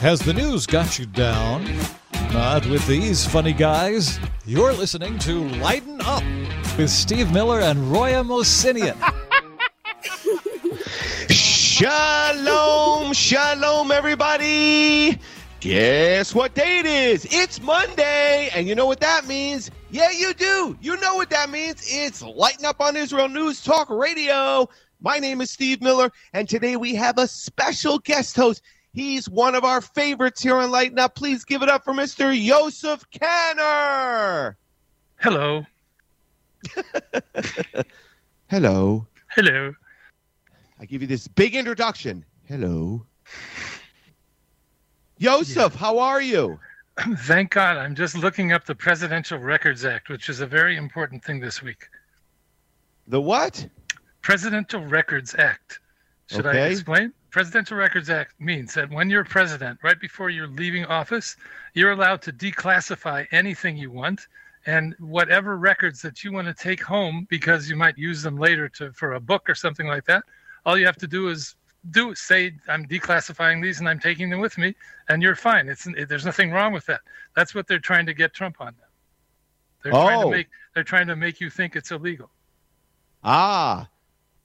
Has the news got you down? Not with these funny guys. You're listening to Lighten Up with Steve Miller and Roya Mosinian. Shalom, shalom, everybody. Guess what day it is? It's Monday. And you know what that means? Yeah, you do. You know what that means. It's Lighten Up on Israel News Talk Radio. My name is Steve Miller, and today we have a special guest host. He's one of our favorites here on Lighten Up. Please give it up for Mr. Yosef Kaner. Hello. Hello. Hello. I give you this big introduction. Hello. Yosef, how are you? Thank God. I'm just looking up the Presidential Records Act, which is a very important thing this week. The what? Presidential Records Act. Should I explain? Presidential Records Act means that when you're president, right before you're leaving office, you're allowed to declassify anything you want and whatever records that you want to take home because you might use them later to for a book or something like that. All you have to do is do say I'm declassifying these and I'm taking them with me, and you're fine. It's there's nothing wrong with that. That's what they're trying to get Trump on. Now. They're trying Oh. to make they're trying to make you think it's illegal. Ah.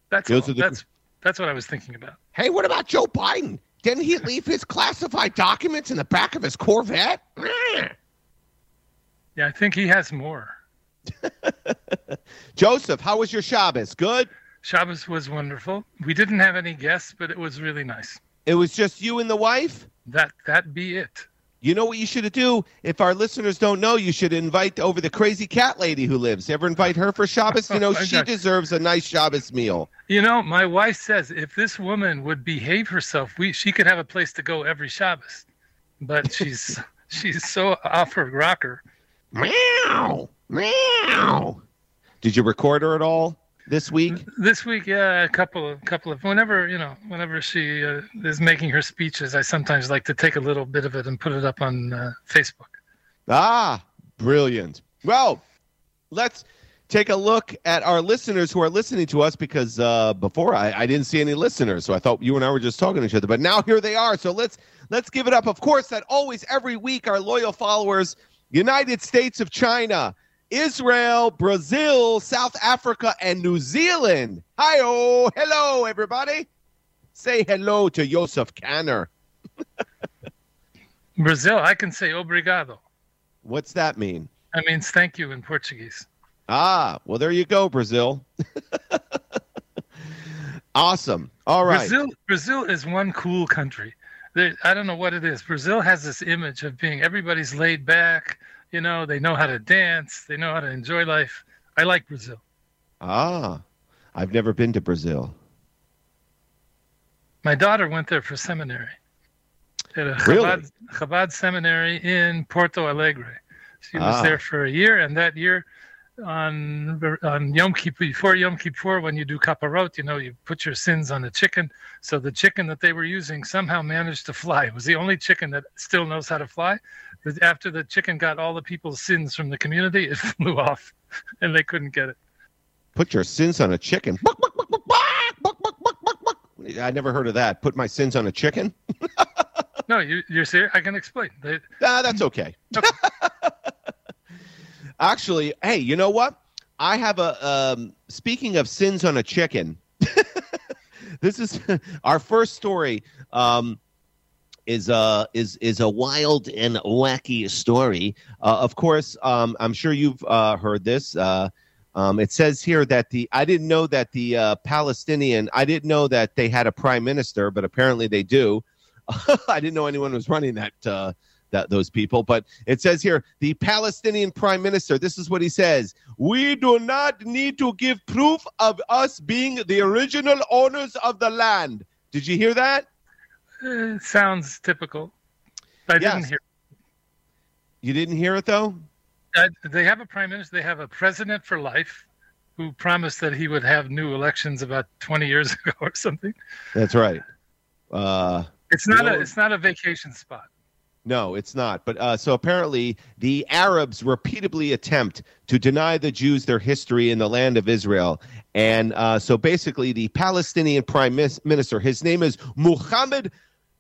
That's all. the- that's that's what I was thinking about. Hey, what about Joe Biden? Didn't he leave his classified documents in the back of his Corvette? Yeah, I think he has more. Joseph, how was your Shabbos? Good? Shabbos was wonderful. We didn't have any guests, but it was really nice. It was just you and the wife? That that be it. You know what you should do? If our listeners don't know, you should invite over the crazy cat lady who lives. Ever invite her for Shabbos? You know, I she got- deserves a nice Shabbos meal. You know, my wife says if this woman would behave herself, we she could have a place to go every Shabbos. But she's she's so off her rocker. Meow. Meow. Did you record her at all this week? This week, yeah, a couple of couple of whenever you know, whenever she uh, is making her speeches, I sometimes like to take a little bit of it and put it up on uh, Facebook. Ah, brilliant. Well, let's take a look at our listeners who are listening to us because uh, before I, I didn't see any listeners, so I thought you and I were just talking to each other. But now here they are. So let's let's give it up. Of course, that always every week our loyal followers: United States of China, Israel, Brazil, South Africa, and New Zealand. Hi, oh, hello, everybody. Say hello to Joseph Kaner. Brazil, I can say obrigado. What's that mean? That means thank you in Portuguese. Ah, well, there you go, Brazil. awesome. All right. Brazil, Brazil is one cool country. There, I don't know what it is. Brazil has this image of being everybody's laid back. You know, they know how to dance. They know how to enjoy life. I like Brazil. Ah, I've never been to Brazil. My daughter went there for seminary at a Really? Chabad, Chabad seminary in Porto Alegre. She was Ah. there for a year, and that year, on on Yom Kippur before Yom Kippur when you do kaparot, you know, you put your sins on the chicken. So the chicken that they were using somehow managed to fly. It was the only chicken that still knows how to fly. But after the chicken got all the people's sins from the community, it flew off, and they couldn't get it. Put your sins on a chicken. I never heard of that. Put my sins on a chicken. no, you, are serious. I can explain. They, nah, that's okay. okay. Actually, hey, you know what? I have a um, speaking of sins on a chicken. this is our first story. Um, is uh is is a wild and wacky story. Uh, of course, um, I'm sure you've uh, heard this. Uh, um, it says here that the I didn't know that the uh, Palestinian I didn't know that they had a prime minister, but apparently they do. I didn't know anyone was running that uh, that those people. But it says here the Palestinian prime minister. This is what he says: We do not need to give proof of us being the original owners of the land. Did you hear that? uh, sounds typical. I Yes. didn't hear. You didn't hear it though. Uh, they have a prime minister. They have a president for life, who promised that he would have new elections about 20 years ago or something. That's right. Uh, It's not No. a. It's not a vacation spot. No, it's not. But uh, so apparently, the Arabs repeatedly attempt to deny the Jews their history in the land of Israel. And uh, so basically, the Palestinian prime minister, his name is Muhammad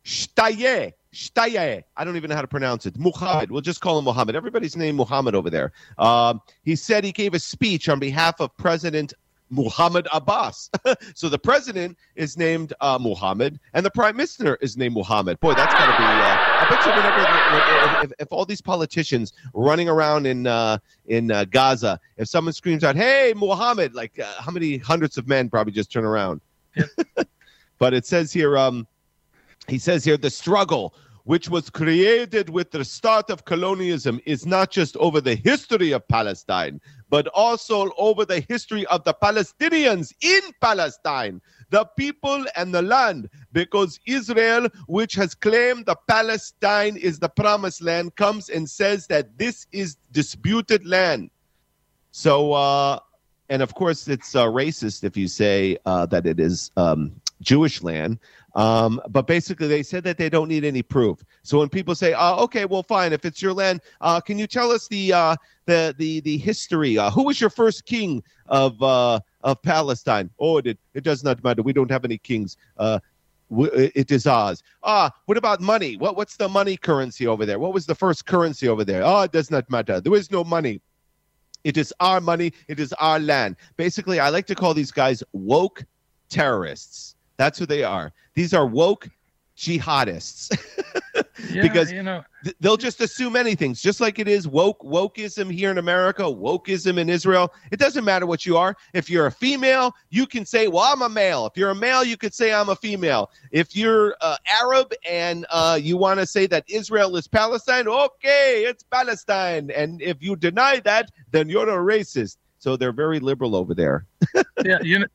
Shtayeh. Shtaye. I don't even know how to pronounce it. Muhammad. We'll just call him Muhammad. Everybody's named Muhammad over there. Um, he said he gave a speech on behalf of President Muhammad Abbas. so the president is named uh, Muhammad, and the prime minister is named Muhammad. Boy, that's got to be. Uh, I bet you whenever if, if, if, all these politicians running around in uh, in uh, Gaza, if someone screams out, "Hey, Muhammad!" Like uh, how many hundreds of men probably just turn around. but it says here, um, he says here, the struggle which was created with the start of colonialism is not just over the history of Palestine, but also over the history of the Palestinians in Palestine, the people and the land, because Israel, which has claimed the Palestine is the promised land, comes and says that this is disputed land. So, uh, and of course, it's uh, racist if you say uh, that it is um, Jewish land. Um, but basically, they said that they don't need any proof. So when people say, uh, "Okay, well, fine, if it's your land, uh, can you tell us the uh, the the the history? Uh, who was your first king of uh, of Palestine?" Oh, it it does not matter. We don't have any kings. Uh, it is ours. Ah, what about money? What what's the money currency over there? What was the first currency over there? Oh, it does not matter. There is no money. It is our money. It is our land. Basically, I like to call these guys woke terrorists. That's who they are. These are woke jihadists. yeah, because you know th- they'll just assume anything, just like it is woke wokeism here in America, wokeism in Israel. It doesn't matter what you are. If you're a female, you can say, "Well, I'm a male." If you're a male, you could say, "I'm a female." If you're uh, Arab and uh, you want to say that Israel is Palestine, okay, it's Palestine. And if you deny that, then you're a racist. So they're very liberal over there. yeah, you know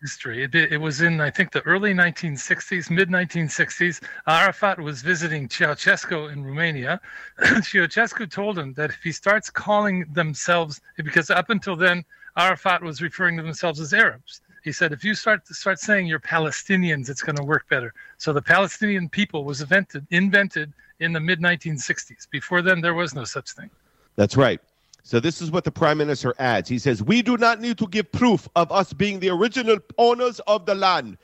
history. It, it, was in I think the early 1960s, mid 1960s. Arafat was visiting Ceausescu in Romania. Ceausescu told him that if he starts calling themselves, because up until then Arafat was referring to themselves as Arabs. He said, if you start to start saying you're Palestinians, it's going to work better. So the Palestinian people was invented invented in the mid 1960s. Before then, there was no such thing. That's right. So this is what the prime minister adds. He says, "We do not need to give proof of us being the original owners of the land,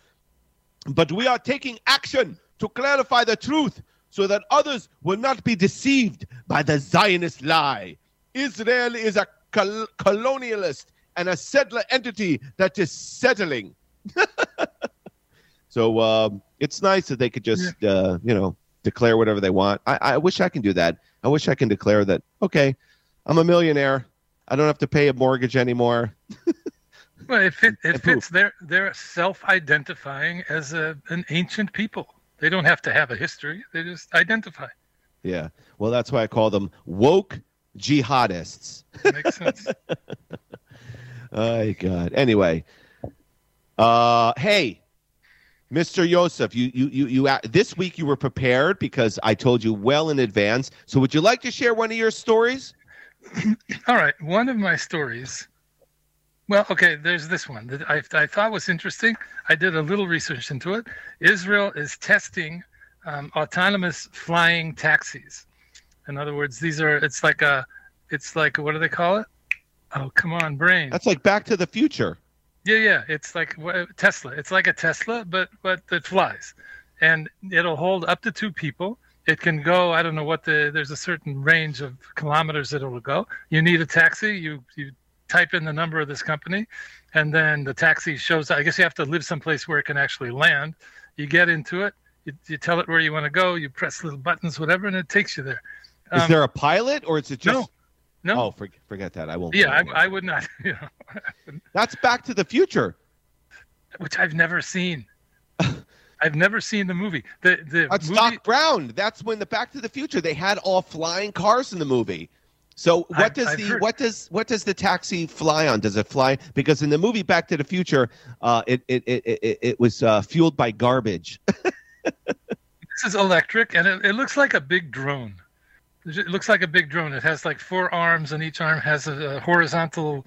but we are taking action to clarify the truth so that others will not be deceived by the Zionist lie. Israel is a col- colonialist and a settler entity that is settling." so um, it's nice that they could just, uh, you know, declare whatever they want. I, I wish I can do that. I wish I can declare that. Okay I'm a millionaire. I don't have to pay a mortgage anymore. well, if it, fit, it fits. They're they're self-identifying as a, an ancient people. They don't have to have a history. They just identify. Yeah. Well, that's why I call them woke jihadists. Makes sense. oh God. Anyway, uh, hey, Mr. Yosef, you, you, you, you, this week you were prepared because I told you well in advance. So, would you like to share one of your stories? All right, one of my stories. Well, okay, there's this one that I, I thought was interesting. I did a little research into it. Israel is testing um, autonomous flying taxis. In other words, these are it's like a it's like what do they call it? Oh, come on, brain. That's like Back to the Future. Yeah, yeah, it's like Tesla. It's like a Tesla, but but it flies, and it'll hold up to two people it can go i don't know what the there's a certain range of kilometers that it will go. You need a taxi you you type in the number of this company and then the taxi shows i guess you have to live someplace where it can actually land. You get into it you, you tell it where you want to go you press little buttons whatever and it takes you there. Um, is there a pilot or is it just no no. Oh forget, forget that i won't yeah I, I, would not you know. That's back to the future. Which i've never seen I've never seen the movie. The the That's movie, Doc Brown. That's when the Back to the Future they had all flying cars in the movie. So what I've, does I've the heard. what does what does the taxi fly on? Does it fly because in the movie Back to the Future, uh, it, it it it it was uh, fueled by garbage. this is electric, and it, it looks like a big drone. It looks like a big drone. It has like four arms, and each arm has a, a horizontal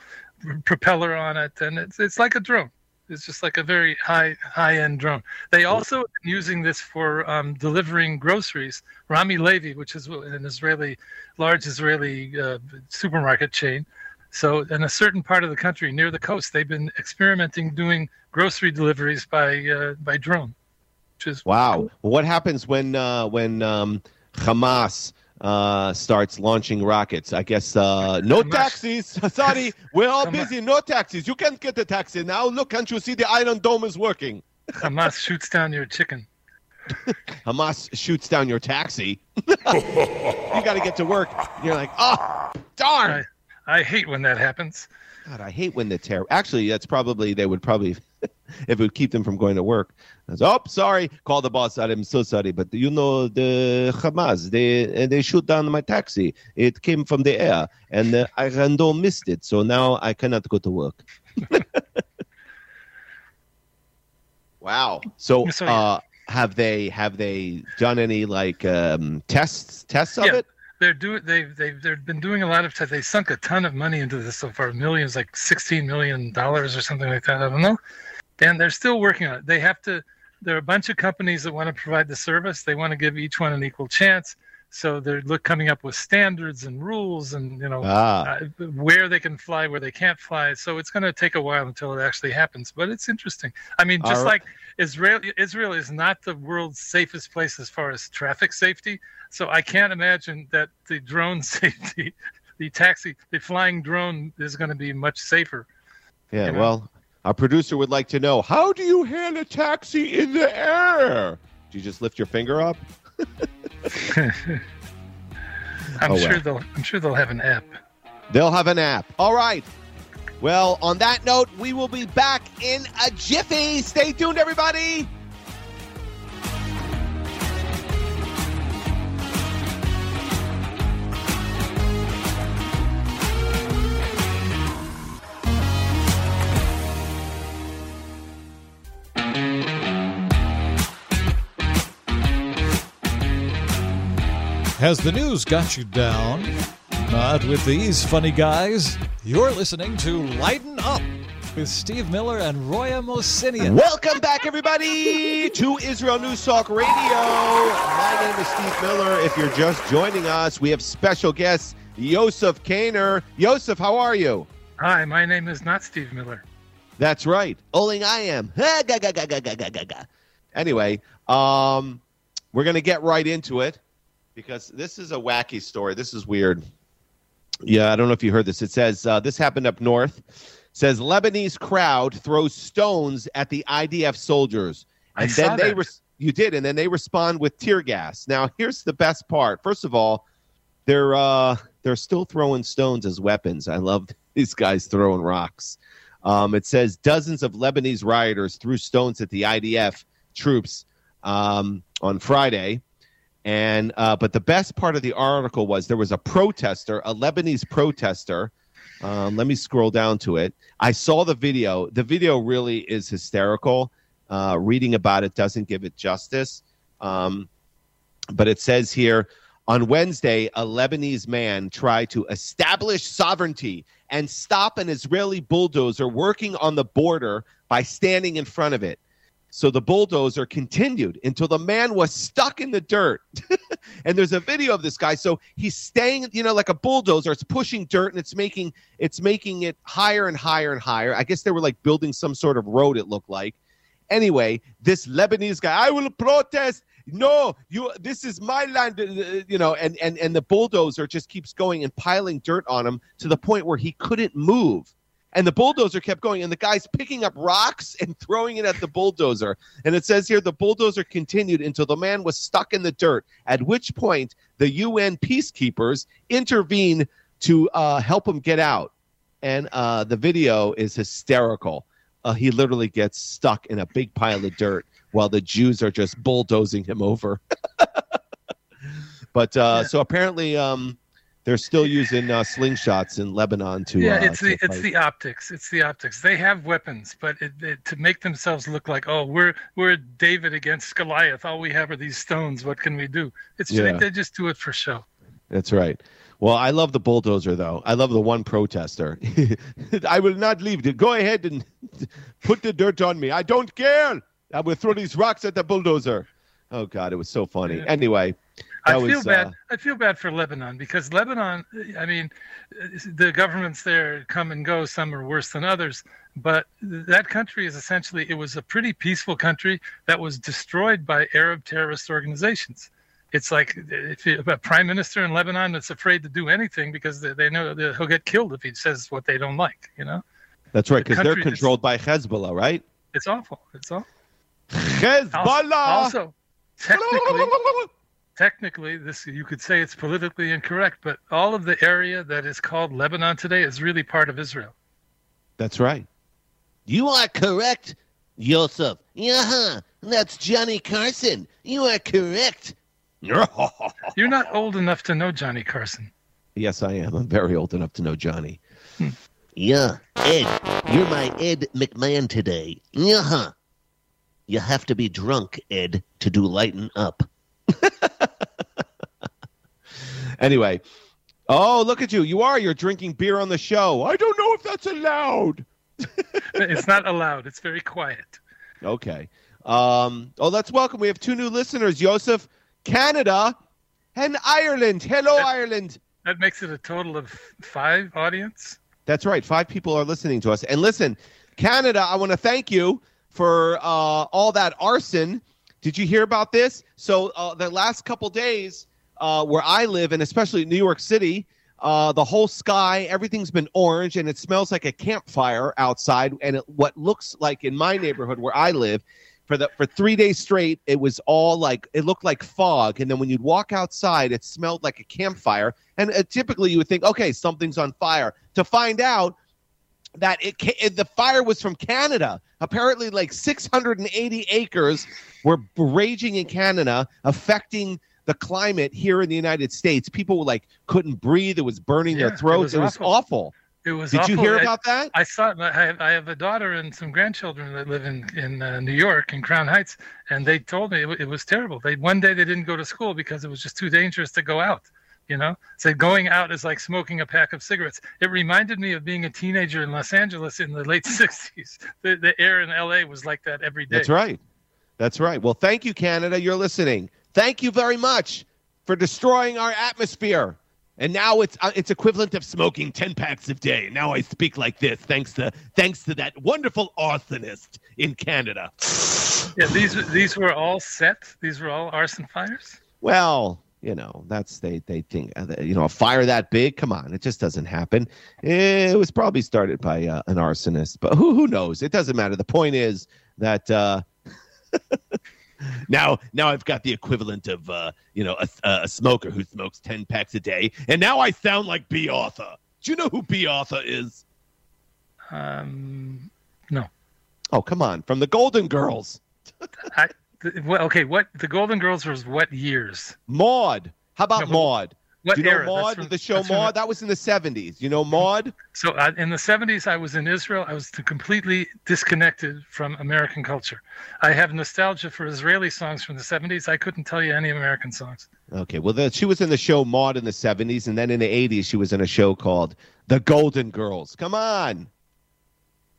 propeller on it, and it's it's like a drone. It's just like a very high high end drone. They also using this for um, delivering groceries. Rami Levy, which is an Israeli large Israeli uh, supermarket chain. So in a certain part of the country near the coast, they've been experimenting doing grocery deliveries by uh, by drone. which is Wow. What happens when uh, when um, Hamas uh, starts launching rockets? I guess uh, no taxis. Sorry, we're all busy. No taxis. You can't get a taxi now. Look, can't you see the Iron Dome is working? Hamas shoots down your chicken. Hamas shoots down your taxi. you got to get to work. You're like, oh, darn. I, I hate when that happens. God, I hate when the terror. Actually, that's probably they would probably, if it would keep them from going to work. Oh, sorry. Call the boss. I'm so sorry, but you know the Hamas. They they shoot down my taxi. It came from the air, and uh, Iron Dome missed it. So now I cannot go to work. wow. So, So, uh, have they have they done any like um, tests tests of Yeah. it? They're doing they've they've they've been doing a lot of tests. They sunk a ton of money into this so far, millions, like sixteen million dollars or something like that. I don't know. And they're still working on it. They have to. There are a bunch of companies that want to provide the service. They want to give each one an equal chance. So they're look coming up with standards and rules, and you know Ah, uh, where they can fly, where they can't fly. So it's going to take a while until it actually happens. But it's interesting. I mean, just right. like Israel, Israel is not the world's safest place as far as traffic safety. So I can't imagine that the drone safety, the taxi, the flying drone is going to be much safer. Yeah, you know? well, our producer would like to know how do you hand a taxi in the air? Do you just lift your finger up? I'm Oh, sure well. they'll. I'm sure they'll have an app. They'll have an app. All right. Well, on that note, we will be back in a jiffy. Stay tuned, everybody. Has the news got you down? Not with these funny guys. You're listening to Lighten Up with Steve Miller and Roya Mosinian. Welcome back, everybody, to Israel News Talk Radio. My name is Steve Miller. If you're just joining us, we have special guest Yosef Kaner. Yosef, how are you? Hi, my name is not Steve Miller. That's right. Oling, I am. Anyway, um, we're going to get right into it because this is a wacky story. This is weird. Yeah, I don't know if you heard this. It says uh, this happened up north. says Lebanese crowd throws stones at the IDF soldiers, I and then saw they res- you did, and then they respond with tear gas. Now, here's the best part. First of all, they're uh, they're still throwing stones as weapons. I love these guys throwing rocks. Um, it says dozens of Lebanese rioters threw stones at the IDF troops um, on Friday. And uh, but the best part of the article was there was a protester, a Lebanese protester. Um, let me scroll down to it. I saw the video. The video really is hysterical. Uh, reading about it doesn't give it justice. Um, but it says here on Wednesday, a Lebanese man tried to establish sovereignty and stop an Israeli bulldozer working on the border by standing in front of it. So the bulldozer continued until the man was stuck in the dirt. and there's a video of this guy. So he's staying, you know, like a bulldozer. It's pushing dirt and it's making it's making it higher and higher and higher. I guess they were like building some sort of road. It looked like. Anyway, this Lebanese guy, I will protest. No, you. This is my land. uh, You know, and and and the bulldozer just keeps going and piling dirt on him to the point where he couldn't move. And the bulldozer kept going, and the guy's picking up rocks and throwing it at the bulldozer. And it says here the bulldozer continued until the man was stuck in the dirt, at which point the UN peacekeepers intervene to uh, help him get out. And uh, the video is hysterical. Uh, he literally gets stuck in a big pile of dirt while the Jews are just bulldozing him over. but uh, so apparently, um, they're still using uh, slingshots in Lebanon to. yeah, uh, it's the it's the optics. It's the optics. They have weapons, but it, it, to make themselves look like, oh, we're we're David against Goliath. All we have are these stones. What can we do? It's Yeah. they, they just do it for show. That's right. Well, I love the bulldozer, though. I love the one protester. I will not leave. Go ahead and put the dirt on me. I don't care. I will throw these rocks at the bulldozer. Oh God, it was so funny. Yeah. Anyway, I feel was, bad. uh, I feel bad for Lebanon because Lebanon. I mean, the governments there come and go. Some are worse than others. But that country is essentially it was a pretty peaceful country that was destroyed by Arab terrorist organizations. It's like if you, a prime minister in Lebanon that's afraid to do anything because they, they know that he'll get killed if he says what they don't like. You know, That's right, the because they're country is- controlled by Hezbollah, right? it's awful. It's awful. Hezbollah. Also, technically, technically this you could say it's politically incorrect but all of the area that is called lebanon today is really part of israel That's right. You are correct, Yosef. Yeah, that's Johnny Carson. You are correct. you're not old enough to know johnny carson yes, I am. I'm very old enough to know Johnny. Hmm. Yeah, Ed, you're my Ed McMahon today. Yeah, you have to be drunk, Ed, to do lighten up. Anyway, oh, look at you. You are. You're drinking beer on the show. I don't know if that's allowed. it's not allowed it's very quiet Okay. Um, oh, let's welcome. We have two new listeners, Joseph, Canada, and Ireland. Hello, Ireland. that makes it a total of five audience That's right. Five people are listening to us. And listen, Canada, I want to thank you for uh, all that arson. Did you hear about this? So uh, the last couple days, uh, where I live, and especially New York City, uh, the whole sky, everything's been orange, and it smells like a campfire outside. And it, what looks like in my neighborhood where I live, for the for three days straight, it was all like it looked like fog. And then when you'd walk outside, it smelled like a campfire. And uh, typically, you would think, okay, something's on fire. To find out that it, it the fire was from Canada. Apparently, like 680 acres were raging in Canada, affecting the climate here in the United States. People were like couldn't breathe. It was burning Yeah, their it throats. was It was awful. awful. it was Did you hear I- about that? I saw. I have, I have a daughter and some grandchildren that live in in uh, New York in Crown Heights, and they told me it, it was terrible. They one day they didn't go to school because it was just too dangerous to go out. You know, said going out is like smoking a pack of cigarettes. It reminded me of being a teenager in Los Angeles in the late '60s. The, the air in LA was like that every day. That's right. That's right. Well, thank you, Canada. You're listening. Thank you very much for destroying our atmosphere. And now it's uh, it's equivalent of smoking ten packs a day. Now I speak like this, thanks to thanks to that wonderful arsonist in Canada. Yeah, these these were all set. These were all arson fires. Well, you know, that's they they think uh, you know a fire that big. Come on, it just doesn't happen. It was probably started by uh, an arsonist, but who who knows? It doesn't matter. The point is that uh, now now I've got the equivalent of uh, you know a, a smoker who smokes ten packs a day, and now I sound like Bea Arthur. Do you know who Bea Arthur is? Um, no Oh, come on, from the Golden Girls, I, okay. What the Golden Girls was what years? Maude. How about No, Maude? What you know era? Maude? from- the show Maude? That was in the seventies. You know Maude? So uh, in the 70s, I was in Israel. I was completely disconnected from American culture. I have nostalgia for Israeli songs from the 70s. I couldn't tell you any American songs. Okay, well, the, she was in the show Maude in the 70s, and then in the 80s, she was in a show called The Golden Girls. Come on.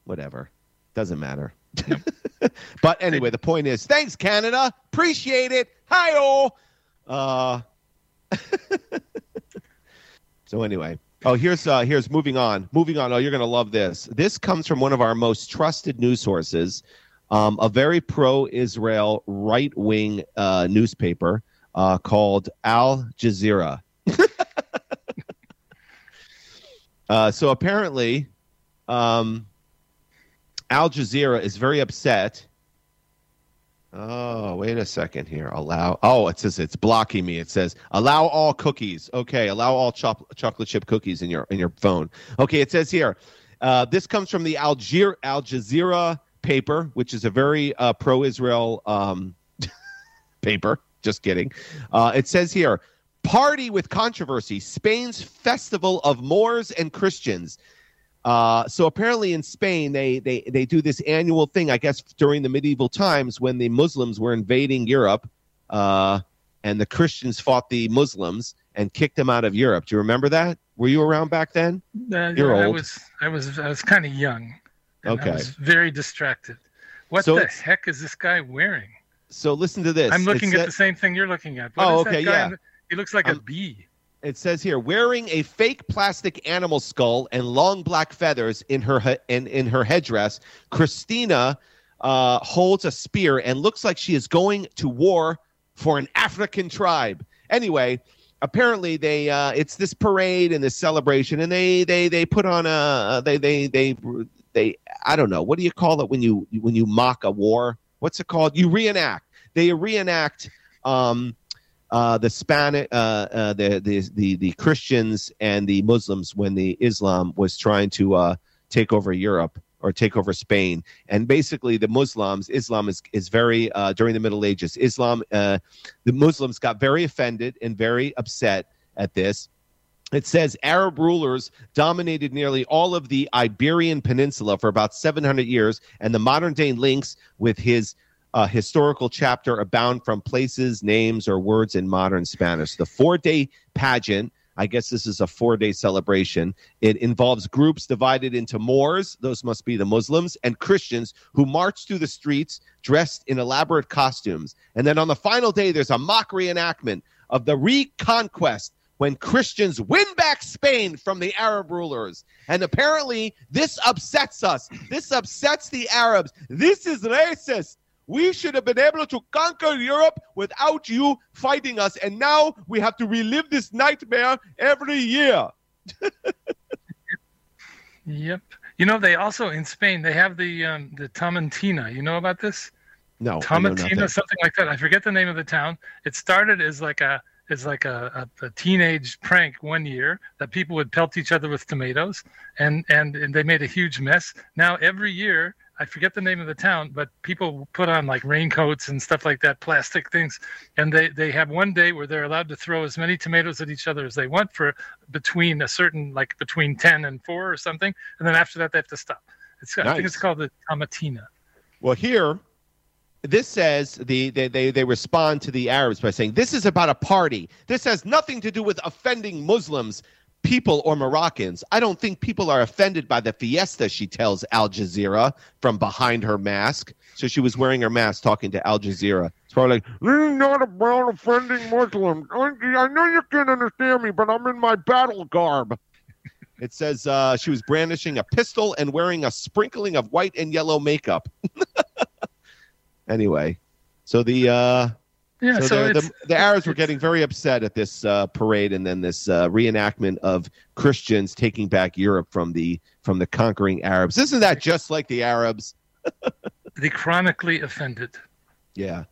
Whatever. Doesn't matter. but anyway, the point is thanks, Canada. Appreciate it. Hi, all. Uh, so, anyway. Oh, here's uh here's moving on. Moving on. Oh, you're gonna love this. This comes from one of our most trusted news sources, um, a very pro-Israel right-wing uh, newspaper uh, called Al Jazeera. uh, so apparently, um, Al Jazeera is very upset. Oh, wait a second here. Allow. Oh, it says it's blocking me. It says allow all cookies. Okay, allow all chocolate chip cookies in your in your phone. Okay, it says here. Uh, this comes from the Al Jazeera paper, which is a very uh, pro-Israel um, paper. Just kidding. Uh, it says here party with controversy Spain's festival of Moors and Christians. Uh, so apparently in Spain, they, they, they do this annual thing, I guess, during the medieval times when the Muslims were invading Europe uh, and the Christians fought the Muslims and kicked them out of Europe. Do you remember that? Were you around back then? Uh, You're I old. was, I was, I was kind of young. Okay. I was very distracted. What So the heck is this guy wearing? so listen to this. I'm looking sa- at the same thing you're looking at. What Oh, is that okay, guy yeah. in he looks like a Um, bee. It says here, wearing a fake plastic animal skull and long black feathers in her he- in, in her headdress, Christina uh, holds a spear and looks like she is going to war for an African tribe. Anyway, apparently they uh, it's this parade and this celebration, and they they they put on a they they they they I don't know what do you call it when you when you mock a war? What's it called? You reenact. They reenact. Um, uh, the Spanish, uh, uh, the, the the the Christians and the Muslims when the Islam was trying to uh, take over Europe or take over Spain, and basically the Muslims, Islam is is very uh, during the Middle Ages. Islam, uh, the Muslims got very offended and very upset at this. It says Arab rulers dominated nearly all of the Iberian Peninsula for about 700 years, and the modern day links with his uh, historical chapter abound from places, names, or words in modern Spanish. The four day pageant, I guess this is a four day celebration. It involves groups divided into Moors, those must be the Muslims, and Christians who march through the streets dressed in elaborate costumes. And then on the final day, there's a mock reenactment of the reconquest when Christians win back Spain from the Arab rulers. And apparently, this upsets us. This upsets the Arabs. This is racist. We should have been able to conquer Europe without you fighting us. And now we have to relive this nightmare every year. Yep. You know, they also in Spain they have the um, the Tomatina. You know about this? No, Tomatina, something like that. I forget the name of the town. It started as like a as like a, a, a teenage prank one year that people would pelt each other with tomatoes, and, and and they made a huge mess. Now every year, I forget the name of the town, but people put on like raincoats and stuff like that, plastic things, and they they have one day where they're allowed to throw as many tomatoes at each other as they want for between a certain like between ten and four or something, and then after that they have to stop. It's I think it's called the Tomatina. Well, here, this says the they, they they respond to the Arabs by saying this is about a party. This has nothing to do with offending Muslims, people, or Moroccans. I don't think people are offended by the fiesta. She tells Al Jazeera from behind her mask. So she was wearing her mask, talking to Al Jazeera. It's probably like, "This is not about offending Muslims. I, know you can't understand me, but I'm in my battle garb. It says uh, she was brandishing a pistol and wearing a sprinkling of white and yellow makeup. anyway, so the uh, Yeah, so, so, the, the, the Arabs were getting very upset at this uh, parade and then this uh, reenactment of Christians taking back Europe from the from the conquering Arabs. Isn't that just like the Arabs? the chronically offended. Yeah.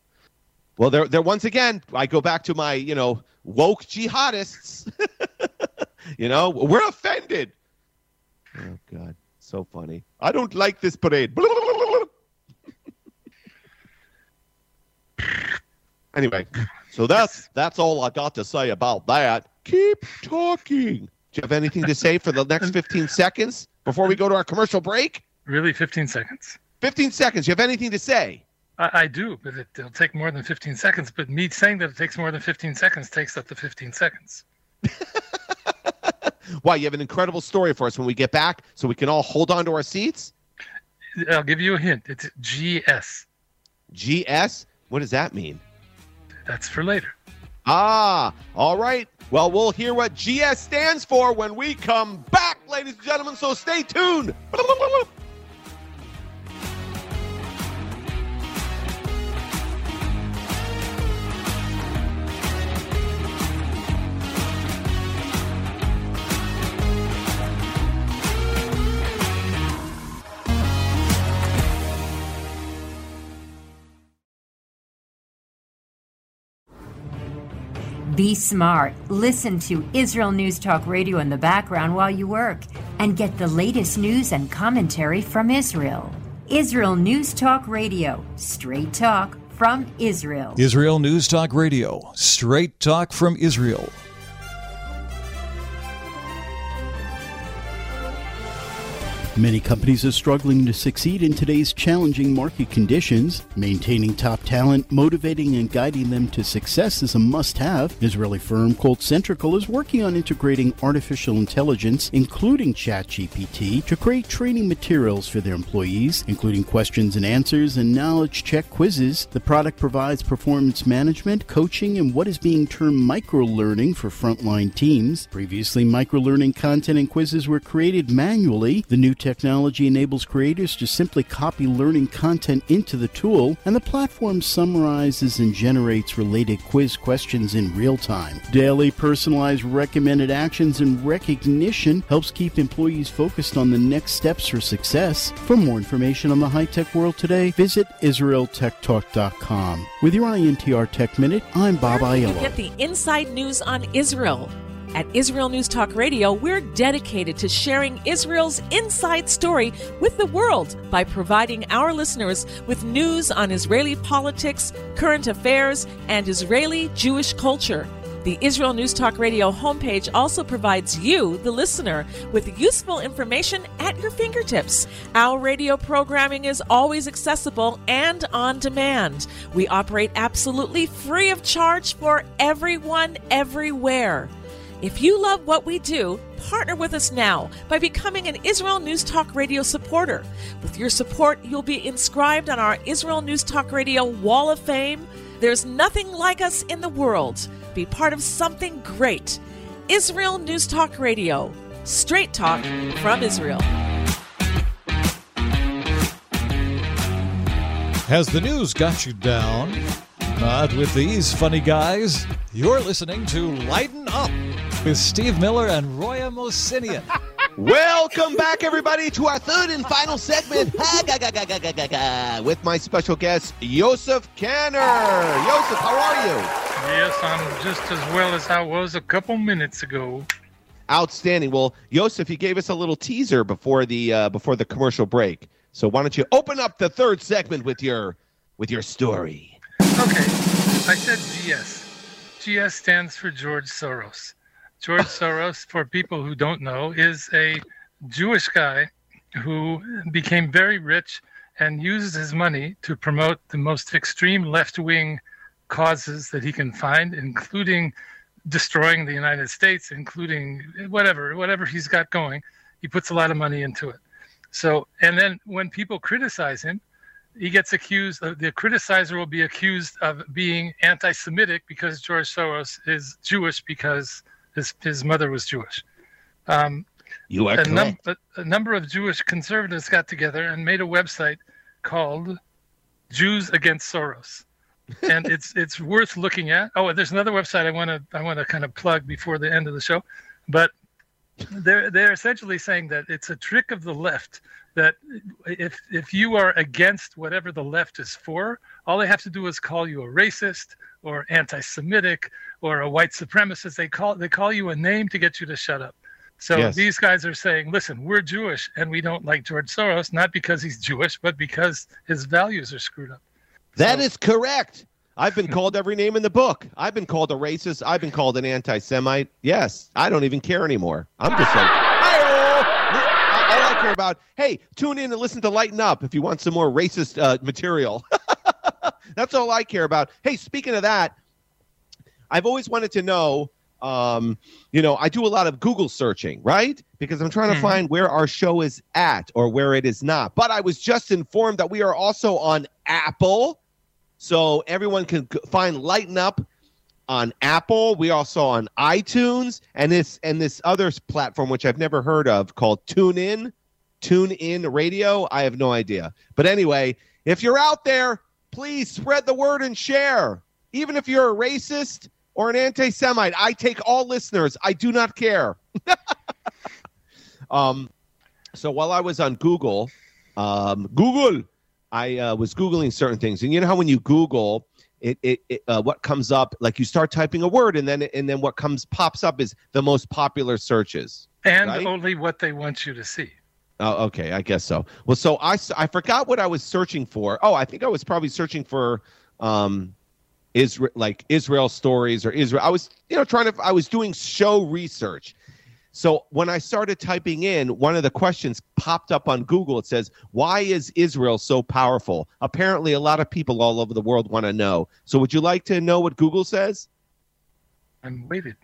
Well, they're, they're Once again, I go back to my, you know, woke jihadists. you know, we're offended. Oh God, so funny. I don't like this parade. anyway, so that's that's all I got to say about that. Keep talking. Do you have anything to say for the next 15 seconds before we go to our commercial break? Really, 15 seconds. 15 seconds. You have anything to say? I, I do, but it, it'll take more than 15 seconds. But me saying that it takes more than 15 seconds takes up to 15 seconds. Why, you have an incredible story for us when we get back so we can all hold on to our seats? I'll give you a hint. It's GS. GS? What does that mean? That's for later. Ah, all right. Well, we'll hear what GS stands for when we come back, ladies and gentlemen, so stay tuned. Be smart. Listen to Israel News Talk Radio in the background while you work and get the latest news and commentary from Israel. Israel News Talk Radio, straight talk from Israel. Israel News Talk Radio, straight talk from Israel. Many companies are struggling to succeed in today's challenging market conditions. Maintaining top talent, motivating and guiding them to success is a must have. Israeli firm called Centrical is working on integrating artificial intelligence, including ChatGPT, to create training materials for their employees, including questions and answers and knowledge check quizzes. The product provides performance management, coaching, and what is being termed micro learning for frontline teams. Previously, micro learning content and quizzes were created manually. The new technology enables creators to simply copy learning content into the tool, and the platform summarizes and generates related quiz questions in real time. Daily personalized recommended actions and recognition helps keep employees focused on the next steps for success. For more information on the high tech world today, visit IsraelTechTalk.com. With your INTR Tech Minute, I'm Bob you get the inside news on Israel. At Israel News Talk Radio, we're dedicated to sharing Israel's inside story with the world by providing our listeners with news on Israeli politics, current affairs, and Israeli Jewish culture. The Israel News Talk Radio homepage also provides you, the listener, with useful information at your fingertips. Our radio programming is always accessible and on demand. We operate absolutely free of charge for everyone, everywhere. If you love what we do, partner with us now by becoming an Israel News Talk Radio supporter. With your support, you'll be inscribed on our Israel News Talk Radio Wall of Fame. There's nothing like us in the world. Be part of something great. Israel News Talk Radio. Straight talk from Israel. Has the news got you down? Not with these funny guys. You're listening to Lighten Up with Steve Miller and Roya Mosinian. Welcome back, everybody, to our third and final segment with my special guest, Joseph Kaner. Joseph, how are you? Yes, I'm just as well as I was a couple minutes ago. Outstanding. Well, Joseph, you gave us a little teaser before the uh, before the commercial break. So why don't you open up the third segment with your with your story? Okay, I said GS. GS stands for George Soros. George Soros, for people who don't know, is a Jewish guy who became very rich and uses his money to promote the most extreme left wing causes that he can find, including destroying the United States, including whatever, whatever he's got going. He puts a lot of money into it. So, and then when people criticize him, he gets accused of, the criticizer will be accused of being anti-semitic because george soros is jewish because his, his mother was jewish. Um, You are a, num- a, a number of jewish conservatives got together and made a website called jews against soros. And it's it's worth looking at. Oh there's another website i want to i want to kind of plug before the end of the show. But they're they're essentially saying that it's a trick of the left that if if you are against whatever the left is for, all they have to do is call you a racist or anti-Semitic or a white supremacist. They call they call you a name to get you to shut up. So Yes. these guys are saying, listen, we're Jewish and we don't like George Soros, not because he's Jewish, but because his values are screwed up. That So- is correct. I've been called every name in the book. I've been called a racist. I've been called an anti-Semite. Yes, I don't even care anymore. I'm just like, all I care about. Hey, tune in and listen to Lighten Up if you want some more racist uh, material. That's all I care about. Hey, speaking of that, I've always wanted to know. Um, you know, I do a lot of Google searching, right? Because I'm trying to Mhm. find where our show is at or where it is not. But I was just informed that we are also on Apple. So everyone can find Lighten Up on Apple. We also on iTunes and this and this other platform which I've never heard of called TuneIn, TuneIn Radio. I have no idea. But anyway, if you're out there, please spread the word and share. Even if you're a racist or an anti-Semite, I take all listeners. I do not care. um, so while I was on Google, um, Google, I uh, was googling certain things, and you know how when you Google, it, it, it uh, what comes up, like you start typing a word, and then and then what comes pops up is the most popular searches. And Right? only what they want you to see. Oh, okay, I guess so. Well, so I I forgot what I was searching for. Oh, I think I was probably searching for um Israel like Israel stories or Israel. I was you know trying to I was doing show research. So when I started typing in, one of the questions popped up on Google. It says, Why is Israel so powerful? Apparently, a lot of people all over the world want to know. So would you like to know what Google says? I'm waiting.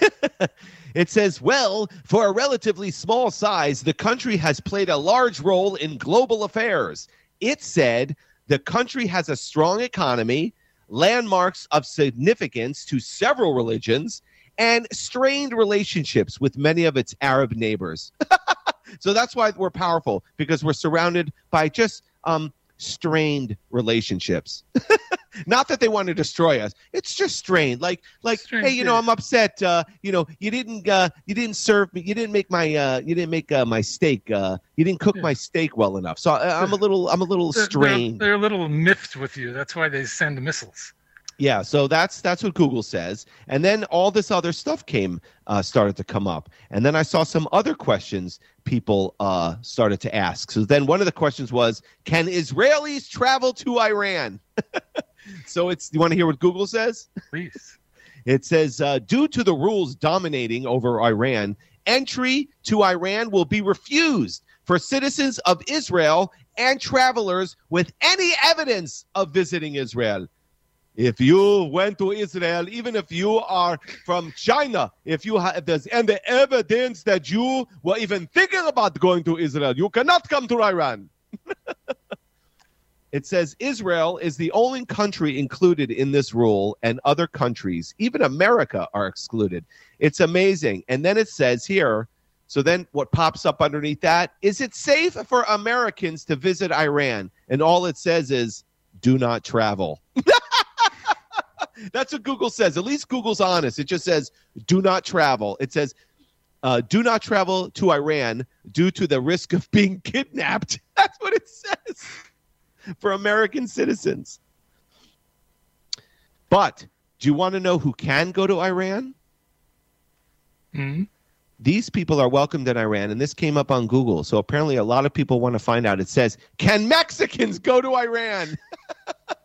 it says, well, for a relatively small size, the country has played a large role in global affairs. It said the country has a strong economy, landmarks of significance to several religions, and strained relationships with many of its Arab neighbors. so that's why we're powerful because we're surrounded by just um, strained relationships. Not that they want to destroy us. It's just strained. Like like Strained, hey, you know. I'm upset. Uh, you know, you didn't uh, you didn't serve me. You didn't make my uh, you didn't make uh, my steak. Uh, you didn't cook Yeah. my steak well enough. So I, I'm a little I'm a little They're, they're, strained. they're a little miffed with you. That's why they send missiles. Yeah, so that's that's what Google says, and then all this other stuff came uh, started to come up, and then I saw some other questions people uh, started to ask. So then one of the questions was, "Can Israelis travel to Iran?" so it's you want to hear what Google says? Please. It says, uh, due to the rules dominating over Iran, entry to Iran will be refused for citizens of Israel and travelers with any evidence of visiting Israel. If you went to Israel, even if you are from China, if you have there's any evidence that you were even thinking about going to Israel, you cannot come to Iran. It says Israel is the only country included in this rule, and other countries, even America, are excluded. It's amazing. And then it says here, so then what pops up underneath that is it safe for Americans to visit Iran? And all it says is, do not travel. That's what Google says. At least Google's honest. It just says, do not travel. It says, uh, do not travel to Iran due to the risk of being kidnapped. That's what it says for American citizens. But do you want to know who can go to Iran? Mhm. These people are welcomed in Iran, and this came up on Google. So apparently, a lot of people want to find out. It says, Can Mexicans go to Iran?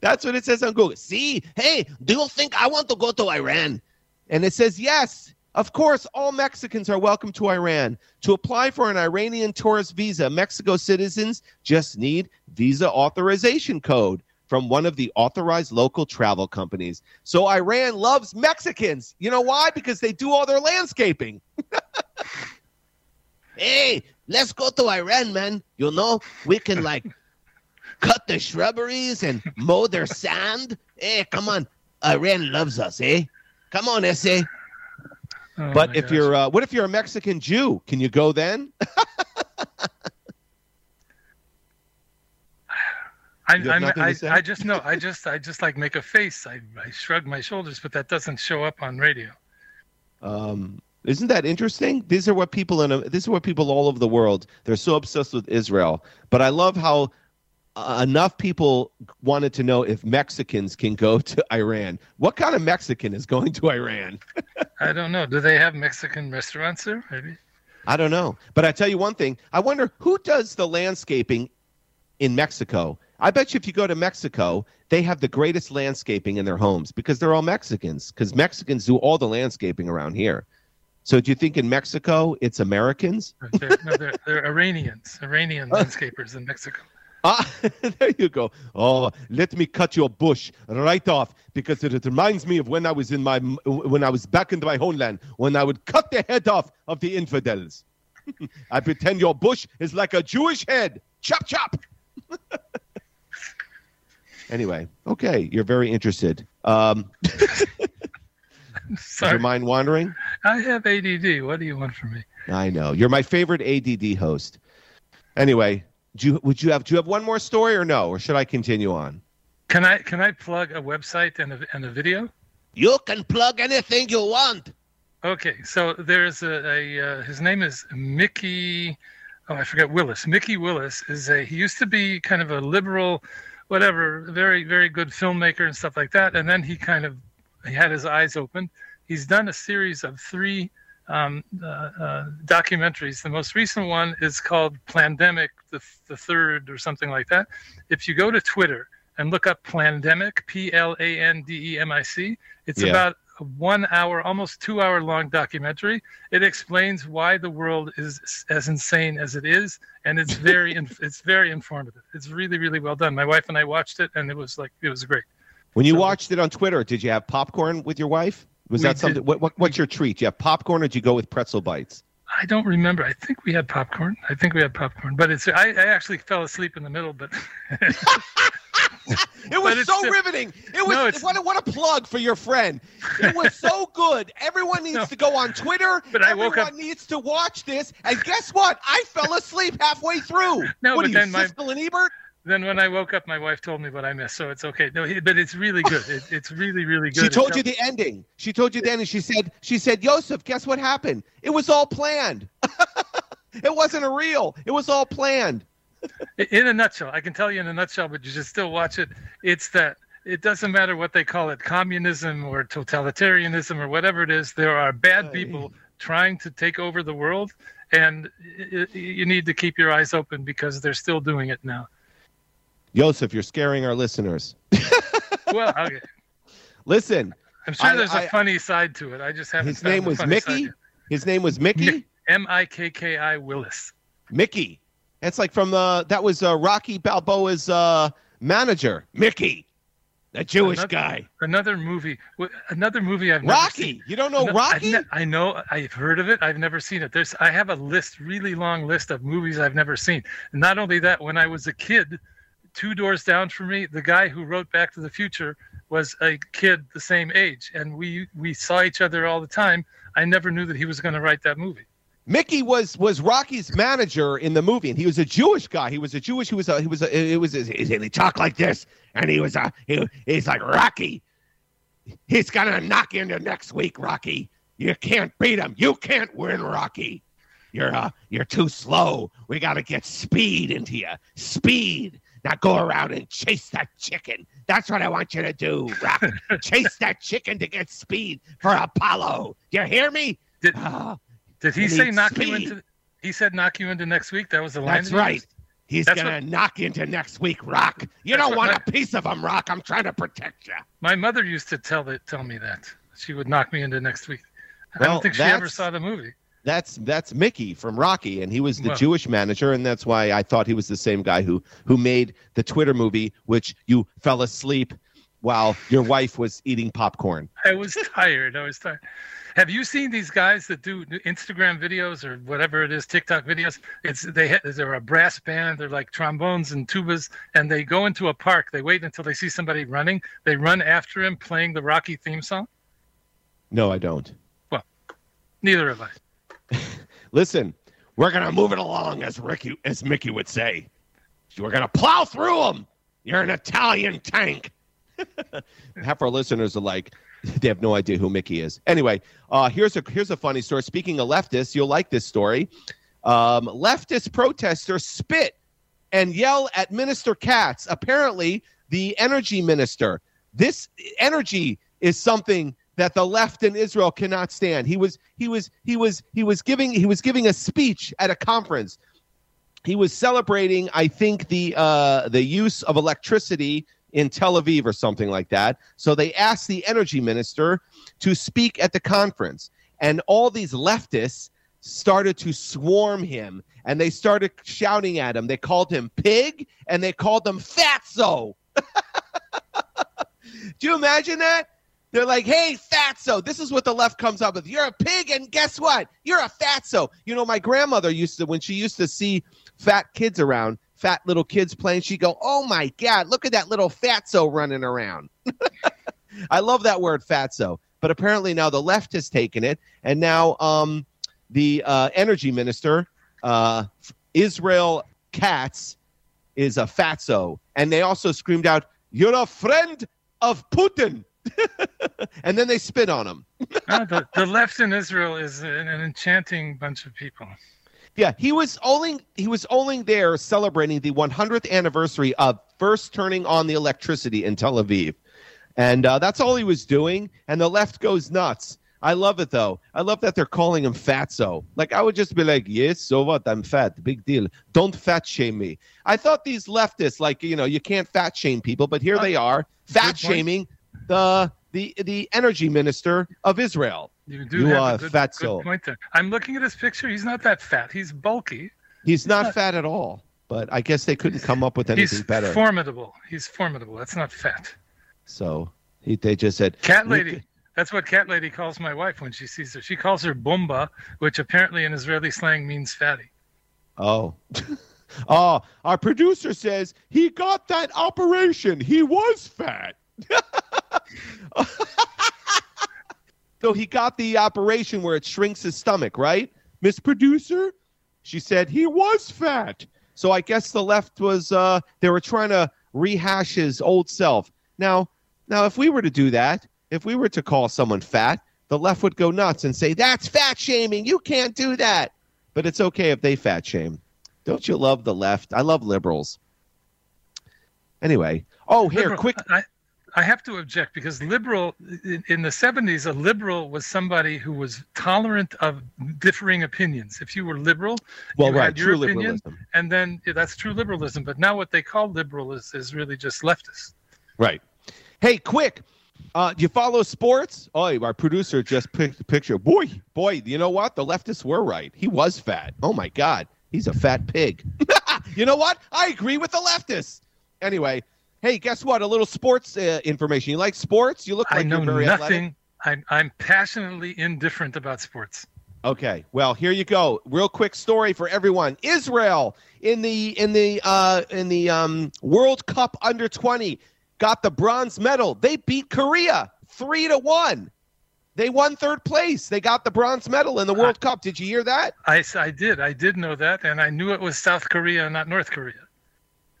That's what it says on Google. See, hey, do you think I want to go to Iran? And it says, yes, of course, all Mexicans are welcome to Iran. To apply for an Iranian tourist visa, Mexico citizens just need visa authorization code from one of the authorized local travel companies. So Iran loves Mexicans. You know why? Because they do all their landscaping. hey, let's go to Iran, man. You know, we can like cut the shrubberies and mow their sand. Hey, come on. Iran loves us, eh? Come on, SA. Oh But if gosh. you're, uh, what if you're a Mexican Jew? Can you go then? I, I'm, nothing to I. I just know. I just, I just like make a face. I, I shrug my shoulders, but that doesn't show up on radio. Um, isn't that interesting? These are what people in, A, this is what people all over the world. They're so obsessed with Israel. But I love how uh, enough people wanted to know if Mexicans can go to Iran. What kind of Mexican is going to Iran? I don't know. Do they have Mexican restaurants there? Maybe. I don't know. But I tell you one thing. I wonder who does the landscaping in Mexico. I bet you if you go to Mexico, they have the greatest landscaping in their homes because they're all Mexicans. Because Mexicans do all the landscaping around here. So do you think in Mexico it's Americans? They're, no, they're, they're Iranians, Iranian landscapers in Mexico. Ah, there you go. Oh, let me cut your bush right off because it, reminds me of when I was in my when I was back in my homeland when I would cut the head off of the infidels. I pretend your bush is like a Jewish head. Chop chop. anyway, okay, you're very interested. Um, is your mind wandering? I have ADD. What do you want from me? I know you're my favorite ADD host. Anyway, do you, would you have do you have one more story or no, or should I continue on? Can I can I plug a website and a, and a video? You can plug anything you want. Okay, so there's a, a uh, his name is Mikki. Oh, I forget Willis. Mikki Willis is a he used to be kind of a liberal, whatever, very very good filmmaker and stuff like that. And then he kind of he had his eyes opened. He's done a series of three um, uh, uh, documentaries. The most recent one is called Plandemic, the the third or something like that. If you go to Twitter and look up Plandemic, P L A N D E M I C, it's Yeah. about a one hour, almost two hour long documentary. It explains why the world is as insane as it is, and it's very it's very informative. It's really really well done. My wife and I watched it, and it was like it was great. When you So- watched it on Twitter, did you have popcorn with your wife? Was We that something? did. What, what, what's your treat? Do you have popcorn, or did you go with pretzel bites? I don't remember. I think we had popcorn. I think we had popcorn, but it's I, I actually fell asleep in the middle, but It was so riveting. It was No, what a, what a plug for your friend. It was so good. Everyone needs No. to go on Twitter. But I Everyone woke up- needs to watch this. And guess what? I fell asleep halfway through. No, what but are you, then my- and Ebert? Then when I woke up, my wife told me what I missed, so it's okay. No, he, but it's really good. It, it's really really good. She told you the ending. She told you the ending. She said, she said, Joseph, guess what happened? It was all planned. it wasn't a real. It was all planned. in a nutshell i can tell you in a nutshell but you should still watch it it's that it doesn't matter what they call it communism or totalitarianism or whatever it is there are bad people trying to take over the world and you need to keep your eyes open because they're still doing it now Joseph, you're scaring our listeners. well okay. Listen, i'm sure I- there's a I- funny side to it i just haven't his name was Mickey. His name was Mickey. M-i-k-k-i willis Mickey. It's like from the that was uh, Rocky Balboa's uh, manager, Mickey, the Jewish Another- guy. another movie another movie i've never seen Rocky. You don't know No, Rocky? Ne- I know. I've heard of it. I've never seen it. There's. I have a list, really long list of movies I've never seen. And not only that, when I was a kid, two doors down from me, the guy who wrote Back to the Future was a kid the same age, and we we saw each other all the time. I never knew that he was going to write that movie. Mickey was was Rocky's manager in the movie, and he was a Jewish guy. He was a Jewish. He was a he was a it was a, he, talked like this, and he was a he, he's like Rocky. He's gonna knock you into next week, Rocky. You can't beat him. You can't win, Rocky. You're uh you're too slow. We gotta get speed into you. Speed. Now go around and chase that chicken. That's what I want you to do, Rock. chase that chicken to get speed for Apollo. You hear me? Did Ah. did he say knock you into? He said knock you into next week. That was the line. That's right. used? He's That's gonna knock into next week, Rock. You don't want my- a piece of him, Rock. I'm trying to protect you. My mother used to tell that tell me that she would knock me into next week. I don't think she ever saw the movie. That's that's Mickey from Rocky, and he was the Well- Jewish manager, and that's why I thought he was the same guy who who made the Twitter movie, which you fell asleep while your wife was eating popcorn. I was tired. I was tired. Have you seen these guys that do Instagram videos or whatever it is, TikTok videos? It's they they're a brass band. They're like trombones and tubas, and they go into a park. They wait until they see somebody running. They run after him, playing the Rocky theme song. No, I don't. Well, neither have I. Listen, we're gonna move it along, as Ricky, as Mickey would say. We're gonna plow through them. You're an Italian tank. Half our listeners are like, they have no idea who Mickey is. Anyway, uh, here's a here's a funny story. Speaking of leftists, you'll like this story. Um, leftist protesters spit and yell at Minister Katz. Apparently, the energy minister. This energy is something that the left in Israel cannot stand. He was he was he was he was giving he was giving a speech at a conference. He was celebrating, I think, the uh, the use of electricity in Tel Aviv or something like that. So they asked the energy minister to speak at the conference, and all these leftists started to swarm him, and they started shouting at him. They called him pig, and they called him fatso. Do you imagine that? They're like, hey, fatso. This is what the left comes up with. You're a pig, and guess what? You're a fatso. You know, my grandmother used to, when she used to see fat kids around, fat little kids playing, she'd go, oh my God, look at that little fatso running around. I love that word, fatso. But apparently now the left has taken it, and now um, the uh, energy minister, uh, Israel Katz, is a fatso. And they also screamed out, you're a friend of Putin. and then they spit on him. No, the, the left in Israel is an, an enchanting bunch of people. Yeah, he was only he was only there celebrating the 100th anniversary of first turning on the electricity in Tel Aviv, and uh, that's all he was doing. And the left goes nuts. I love it though. I love that they're calling him fatso. Like I would just be like, yes, so what? I'm fat. Big deal. Don't fat shame me. I thought these leftists, like you know, you can't fat shame people, but here they are fat shaming the the the energy minister of Israel. You do You have a good, fatso. good point there. I'm looking at his picture. He's not that fat. He's bulky. He's not not- fat at all, but I guess they couldn't come up with anything better. He's better. formidable. He's formidable. That's not fat. so he, they just said, Cat lady. That's what cat lady calls my wife when she sees her. She calls her bomba, which apparently in Israeli slang means fatty. Oh. oh, our producer says he got that operation. He was fat. So he got the operation where it shrinks his stomach, right? Miss Producer? She said he was fat. So I guess the left was uh they were trying to rehash his old self. Now, now if we were to do that, if we were to call someone fat, the left would go nuts and say, That's fat shaming. You can't do that. But it's okay if they fat shame. Don't you love the left? I love liberals. Anyway, oh here, Liberal- quick. I, I have to object because liberal in, the 70s, a liberal was somebody who was tolerant of differing opinions. If you were liberal, Well, you right, had your true opinion, liberalism. and then yeah, that's true liberalism. But now what they call liberal is, is really just leftist. Right. Hey, quick. Uh, do you follow sports? Oh, our producer just picked the picture. Boy, boy, you know what? The leftists were right. He was fat. Oh my God, he's a fat pig. you know what? I agree with the leftists. Anyway, hey, guess what? A little sports uh, information. You like sports? You look like I know you're very athletic. nothing. I'm, I'm passionately indifferent about sports. Okay, well here you go. Real quick story for everyone. Israel in the in the uh, in the um, World Cup under twenty got the bronze medal. They beat Korea three to one. They won third place. They got the bronze medal in the World Cup. Did you hear that? I, I did. I did know that, and I knew it was South Korea, not North Korea.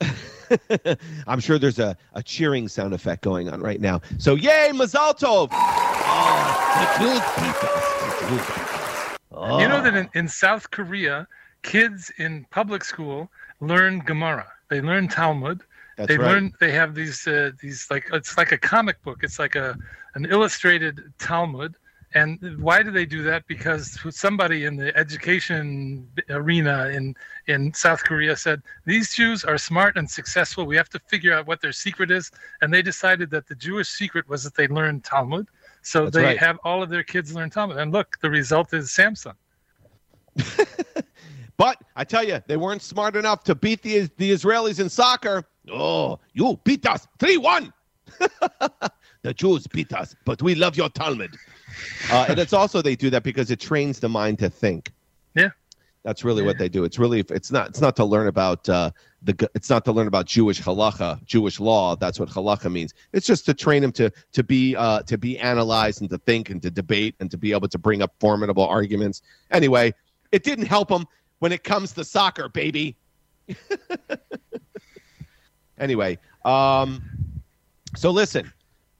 I'm sure there's a, a cheering sound effect going on right now. So yay, Mazal Tov! Oh, the Jews beat. The Jews beat. Oh. You know that in, in South Korea, kids in public school learn Gemara. They learn Talmud. That's they right. learn. They have these uh, these like it's like a comic book. It's like a an illustrated Talmud. And why do they do that? Because somebody in the education arena in in South Korea said these Jews are smart and successful. We have to figure out what their secret is. And they decided that the Jewish secret was that they learned Talmud. So That's they right. have all of their kids learn Talmud. And look, the result is Samsung. But I tell you, they weren't smart enough to beat the the Israelis in soccer. Oh, you beat us three one. the Jews beat us, but we love your Talmud. Uh, and it's also they do that because it trains the mind to think. Yeah. That's really what they do. It's really it's not it's not to learn about uh, the it's not to learn about Jewish halacha, Jewish law. That's what halacha means. It's just to train them to to be uh, to be analyzed and to think and to debate and to be able to bring up formidable arguments. Anyway, it didn't help them when it comes to soccer, baby. anyway, um, so listen,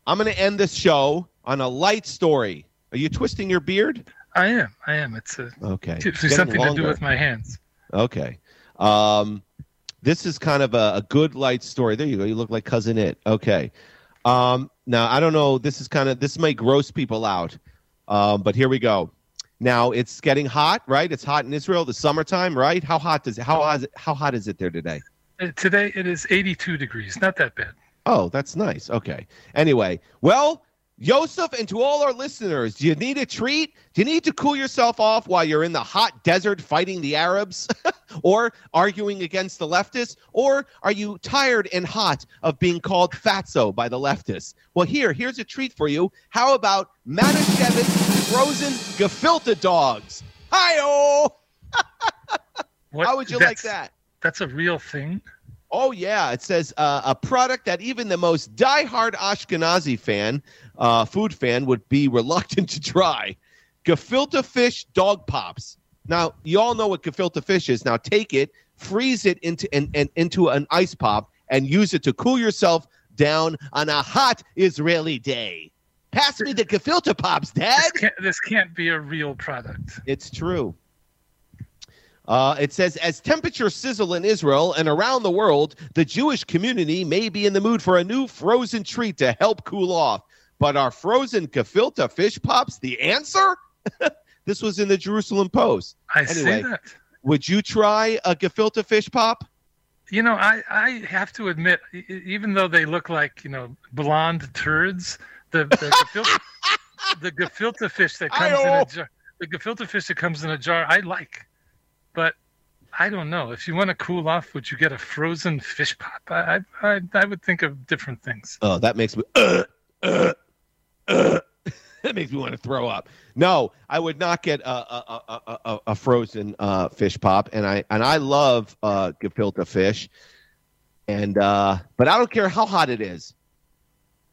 I'm going to end this show on a light story. Are you twisting your beard? I am. I am. It's a, Okay. it's something to do with my hands. Okay. Um, this is kind of a, a good light story. There you go. You look like cousin Itt. Okay. Um, now I don't know. This is kind of this might gross people out, um, but here we go. Now it's getting hot, right? It's hot in Israel. The summertime, right? How hot does it? How hot? Is it, how hot is it there today? Uh, Today it is 82 degrees. Not that bad. Oh, that's nice. Okay. Anyway, well, Yosef, and to all our listeners, do you need a treat? Do you need to cool yourself off while you're in the hot desert fighting the Arabs or arguing against the leftists? Or are you tired and hot of being called fatso by the leftists? Well, here, here's a treat for you. How about Manischewitz frozen gefilte dogs? Hi-oh! How would you like that? That's a real thing. Oh yeah, it says uh, a product that even the most diehard Ashkenazi fan, uh, food fan, would be reluctant to try. Gefilte fish dog pops. Now you all know what gefilte fish is. Now take it, freeze it into and, and into an ice pop, and use it to cool yourself down on a hot Israeli day. Pass me the gefilte pops, Dad. This can't, this can't be a real product. It's true. Uh, it says, as temperatures sizzle in Israel and around the world, the Jewish community may be in the mood for a new frozen treat to help cool off. But are frozen gefilte fish pops the answer? this was in the Jerusalem Post. I Anyway. say that. Would you try a gefilte fish pop? You know, I, I have to admit, even though they look like, you know, blonde turds, The the gefilte, the gefilte fish that comes in a jar. The gefilte fish that comes in a jar, I like, but I don't know. If you want to cool off, would you get a frozen fish pop? I I I, would think of different things. Oh, that makes me. Uh, uh, uh, that makes me want to throw up. No, I would not get a a, a, a, a- frozen uh, fish pop, and I and I love uh, gefilte fish, and uh, but I don't care how hot it is.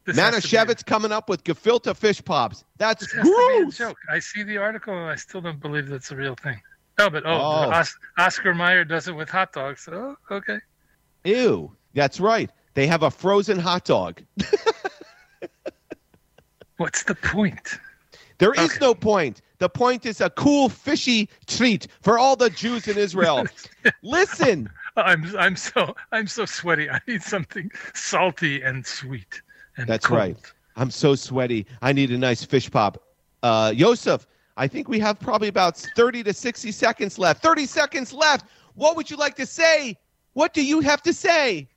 This has to be a- Manischewitz coming up with gefilte fish pops. That's This has to be a gross. joke. I see the article and I still don't believe that's a real thing. Oh, but oh, Oh. Os- Oscar Mayer does it with hot dogs. Oh, okay. Ew, that's right. They have a frozen hot dog. What's the point? There is Okay. no point. The point is a cool fishy treat for all the Jews in Israel. Listen, I'm I'm so I'm so sweaty. I need something salty and sweet. And That's cold. right. I'm so sweaty. I need a nice fish pop. Uh, Yosef, I think we have probably about 30 to 60 seconds left. 30 seconds left. What would you like to say? What do you have to say?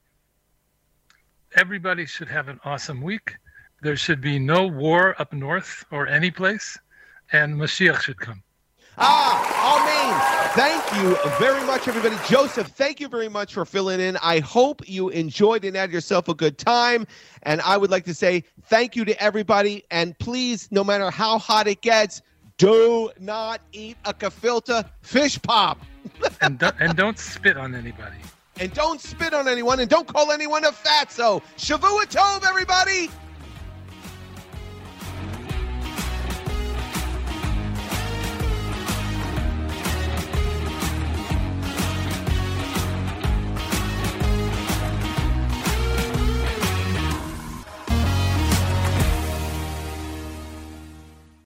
Everybody should have an awesome week. There should be no war up north or any place, and Mashiach should come. Ah, Amen. Thank you very much, everybody. Joseph, thank you very much for filling in. I hope you enjoyed and had yourself a good time. And I would like to say thank you to everybody. And please, no matter how hot it gets, do not eat a gefilte fish pop. And don't, and don't spit on anybody. And don't spit on anyone and don't call anyone a fatso. Shavua Tov, everybody.